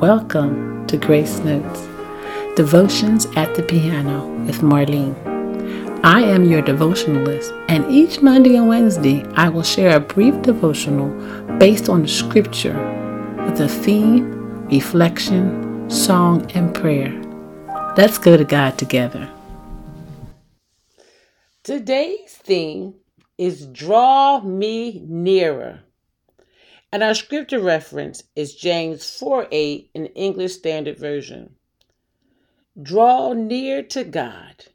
Welcome to Grace Notes, Devotions at the Piano with Marlene. I am your devotionalist, and each Monday and Wednesday I will share a brief devotional based on the scripture with a theme, reflection, song, and prayer. Let's go to God together. Today's theme is Draw Me Nearer. And our scripture reference is James 4 8 in English Standard Version. Draw near to God,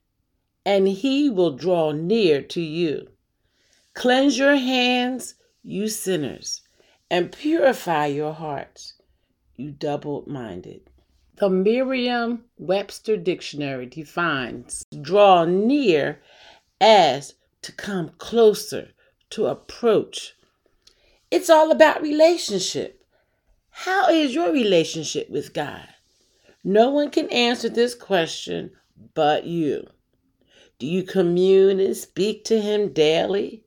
and he will draw near to you. Cleanse your hands, you sinners, and purify your hearts, you double minded. The Merriam Webster Dictionary defines draw near as to come closer, to approach, it's all about relationship. How is your relationship with God? No one can answer this question but you. Do you commune and speak to Him daily,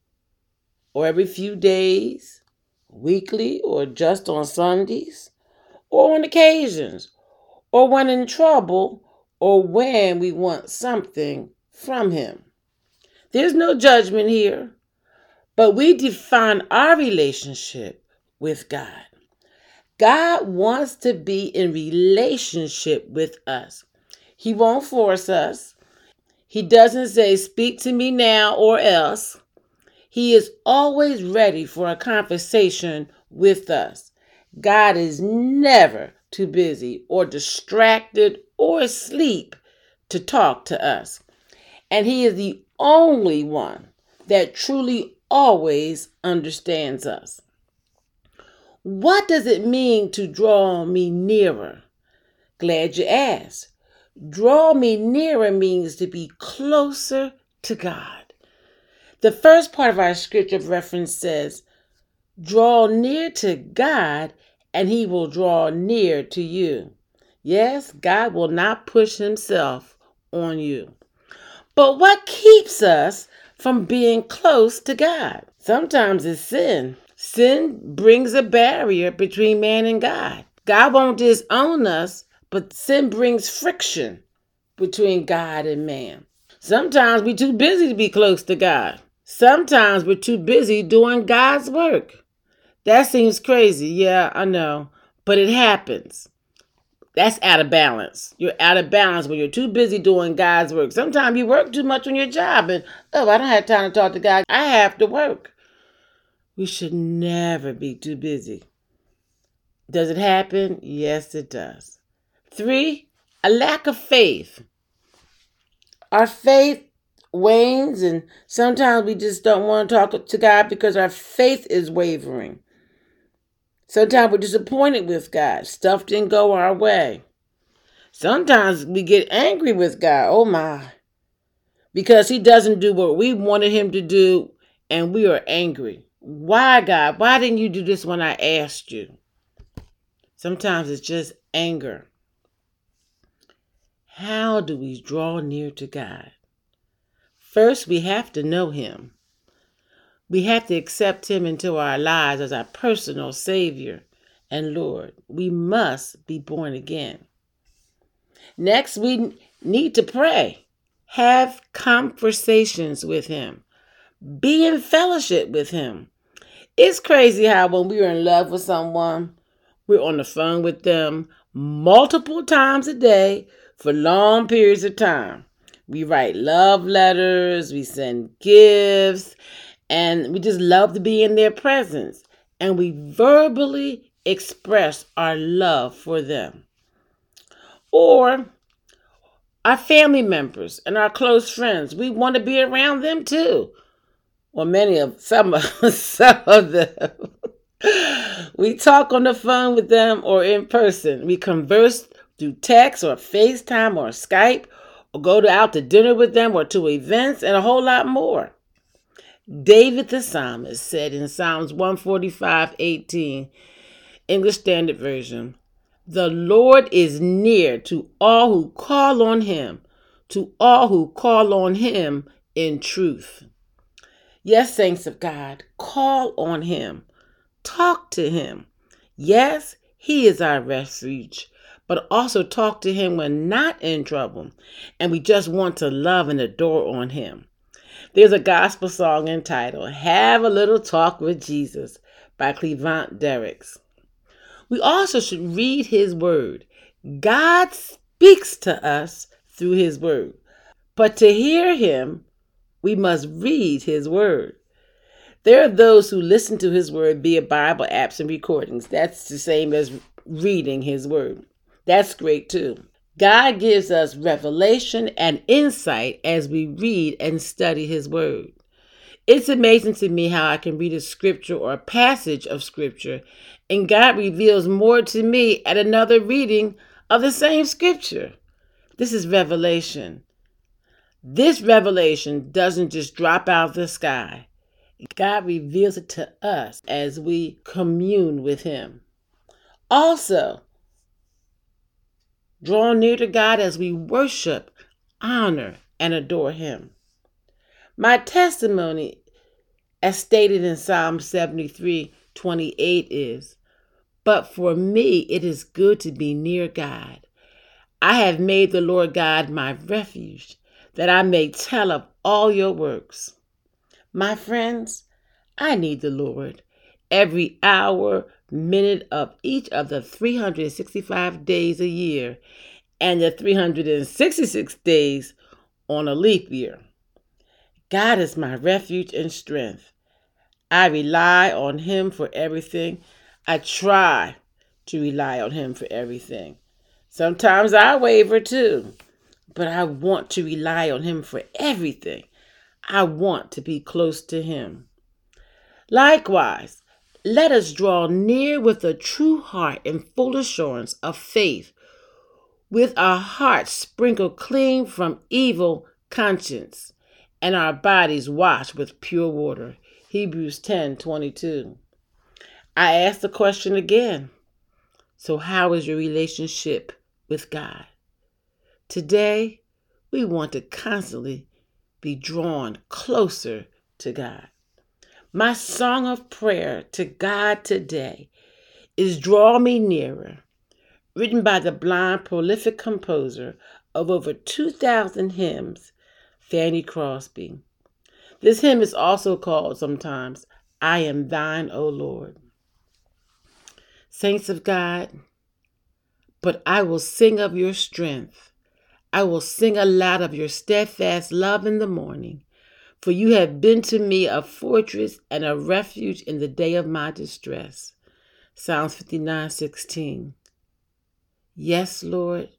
or every few days, weekly, or just on Sundays, or on occasions, or when in trouble, or when we want something from Him? There's no judgment here. But we define our relationship with God. God wants to be in relationship with us. He won't force us. He doesn't say, Speak to me now or else. He is always ready for a conversation with us. God is never too busy or distracted or asleep to talk to us. And He is the only one that truly always understands us. What does it mean to draw me nearer? Glad you asked. Draw me nearer means to be closer to God. The first part of our scripture reference says, Draw near to God, and he will draw near to you. Yes, God will not push himself on you. But what keeps us from being close to God. Sometimes it's sin. Sin brings a barrier between man and God. God won't disown us, but sin brings friction between God and man. Sometimes we're too busy to be close to God. Sometimes we're too busy doing God's work. That seems crazy. Yeah, I know. But it happens. That's out of balance. You're out of balance when you're too busy doing God's work. Sometimes you work too much on your job and, oh, I don't have time to talk to God. I have to work. We should never be too busy. Does it happen? Yes, it does. Three, a lack of faith. Our faith wanes, and sometimes we just don't want to talk to God because our faith is wavering. Sometimes we're disappointed with God. Stuff didn't go our way. Sometimes we get angry with God. Oh my. Because he doesn't do what we wanted him to do and we are angry. Why, God? Why didn't you do this when I asked you? Sometimes it's just anger. How do we draw near to God? First, we have to know him. We have to accept Him into our lives as our personal Savior and Lord. We must be born again. Next, we need to pray, have conversations with Him, be in fellowship with Him. It's crazy how when we're in love with someone, we're on the phone with them multiple times a day for long periods of time. We write love letters, we send gifts, and we just love to be in their presence and we verbally express our love for them. Or our family members and our close friends, we want to be around them too. Well, many of some of some of them. we talk on the phone with them or in person. We converse through text or FaceTime or Skype or go to, out to dinner with them or to events and a whole lot more. David the psalmist said in Psalms 145 18, English Standard Version, The Lord is near to all who call on him, to all who call on him in truth. Yes, saints of God, call on him, talk to him. Yes, He is our refuge, but also talk to Him when not in trouble and we just want to love and adore on Him. There's a gospel song entitled Have a Little Talk with Jesus by Cleavant Derricks. We also should read His Word. God speaks to us through His Word, but to hear Him, we must read His Word. There are those who listen to his word via Bible apps and recordings. That's the same as reading his word. That's great too. God gives us revelation and insight as we read and study his word. It's amazing to me how I can read a scripture or a passage of scripture and God reveals more to me at another reading of the same scripture. This is revelation. This revelation doesn't just drop out of the sky. God reveals it to us as we commune with Him. Also, draw near to God as we worship, honor, and adore Him. My testimony, as stated in Psalm 73 28, is But for me it is good to be near God. I have made the Lord God my refuge, that I may tell of all your works. My friends, I need the Lord every hour, minute of each of the 365 days a year and the 366 days on a leap year. God is my refuge and strength. I rely on Him for everything. I try to rely on Him for everything. Sometimes I waver too, but I want to rely on Him for everything. I want to be close to Him. Likewise, let us draw near with a true heart and full assurance of faith, with our hearts sprinkled clean from evil conscience, and our bodies washed with pure water. Hebrews 10 22. I ask the question again. So, how is your relationship with God? Today, we want to constantly be drawn closer to God. My song of prayer to God today is Draw Me Nearer, written by the blind, prolific composer of over 2,000 hymns, Fanny Crosby. This hymn is also called sometimes, I Am Thine, O Lord. Saints of God, but I will sing of your strength I will sing aloud of your steadfast love in the morning, for you have been to me a fortress and a refuge in the day of my distress. Psalms 59 16. Yes, Lord,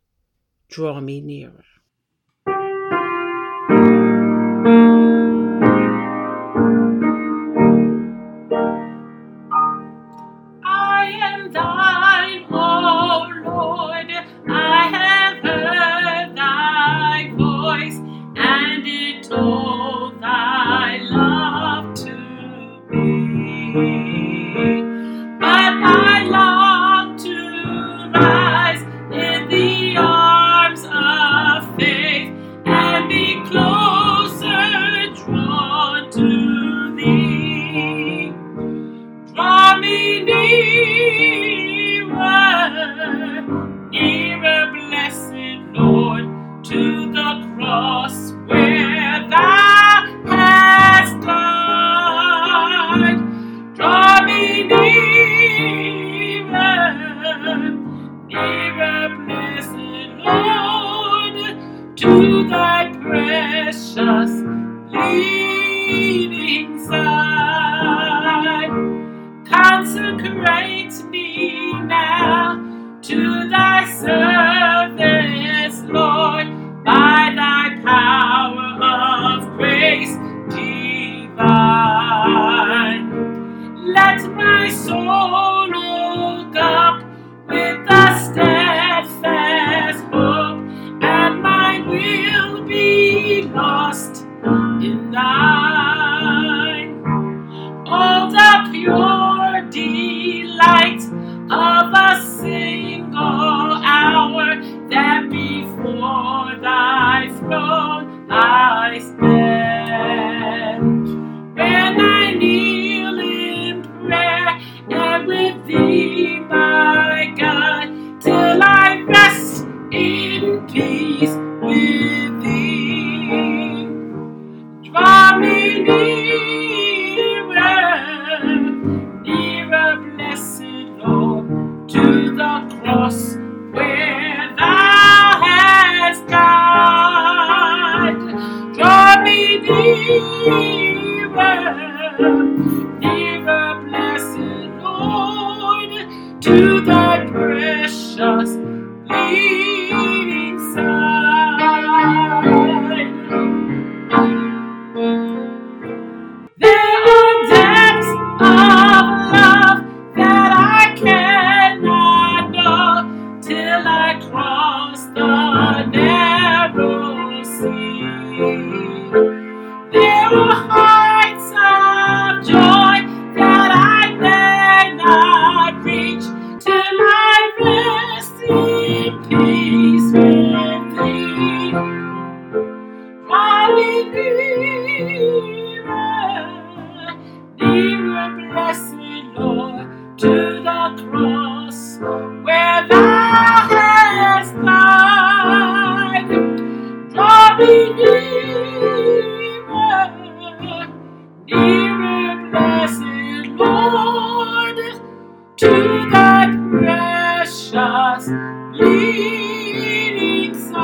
draw me nearer. When Ever blessed Lord, to Lord, to thy precious bleeding side.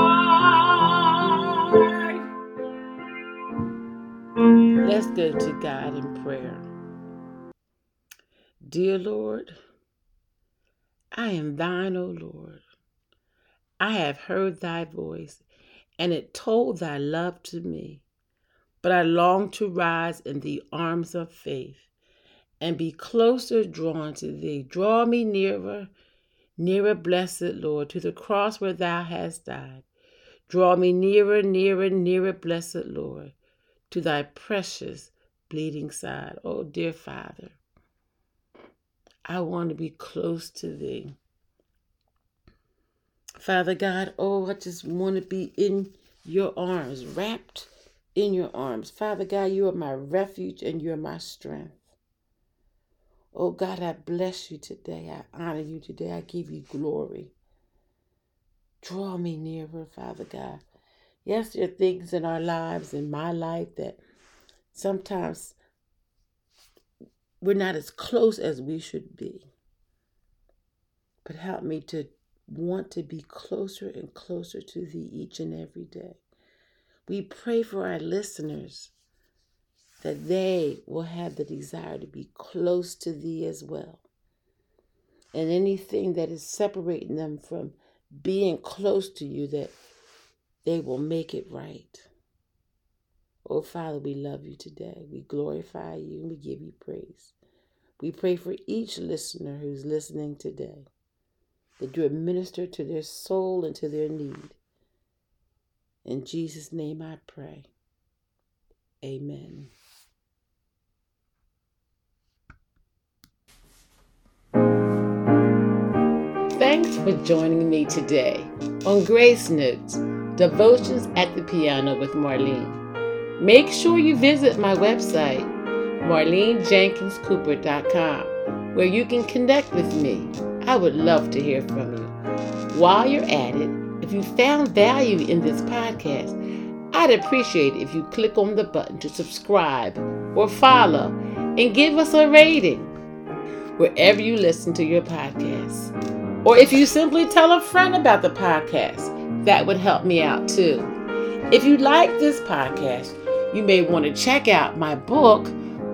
Let's go to God in prayer. Dear Lord, I am thine, O Lord. I have heard thy voice, and it told thy love to me. But I long to rise in the arms of faith and be closer drawn to thee. Draw me nearer, nearer, blessed Lord, to the cross where thou hast died. Draw me nearer, nearer, nearer, blessed Lord, to thy precious bleeding side. Oh, dear Father, I want to be close to thee. Father God, oh, I just want to be in your arms, wrapped in your arms. Father God, you are my refuge and you're my strength. Oh God, I bless you today. I honor you today. I give you glory. Draw me nearer, Father God. Yes, there are things in our lives, in my life, that sometimes we're not as close as we should be. But help me to want to be closer and closer to thee each and every day. We pray for our listeners that they will have the desire to be close to thee as well. And anything that is separating them from being close to you, that they will make it right. Oh, Father, we love you today. We glorify you and we give you praise. We pray for each listener who's listening today that you administer to their soul and to their need. In Jesus' name I pray. Amen. Thanks for joining me today on Grace Notes Devotions at the Piano with Marlene. Make sure you visit my website, marlenejenkinscooper.com, where you can connect with me. I would love to hear from you. While you're at it, if you found value in this podcast, I'd appreciate if you click on the button to subscribe or follow and give us a rating wherever you listen to your podcasts. Or if you simply tell a friend about the podcast, that would help me out too. If you like this podcast, you may want to check out my book,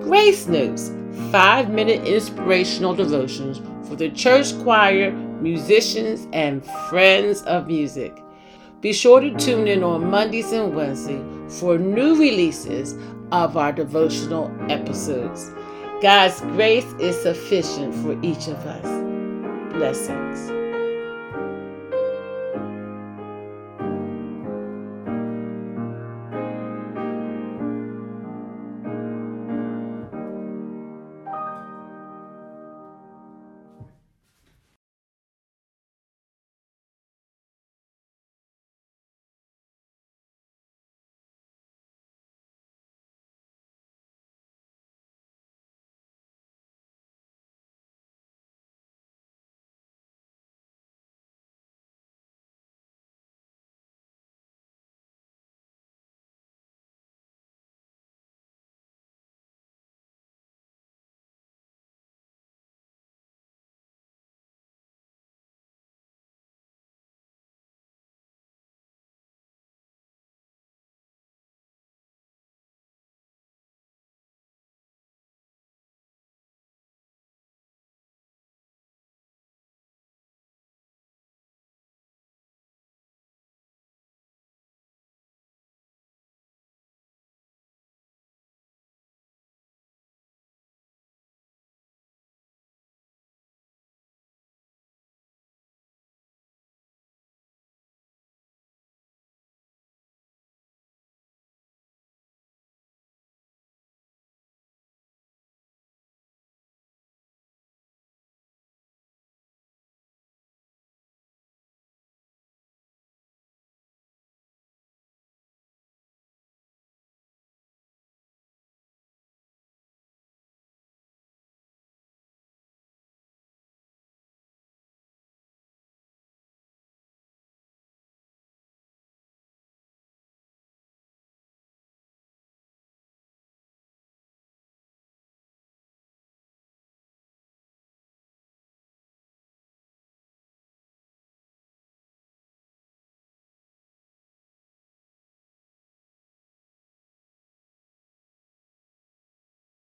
Grace Notes Five Minute Inspirational Devotions for the Church Choir, Musicians, and Friends of Music. Be sure to tune in on Mondays and Wednesdays for new releases of our devotional episodes. God's grace is sufficient for each of us. Blessings.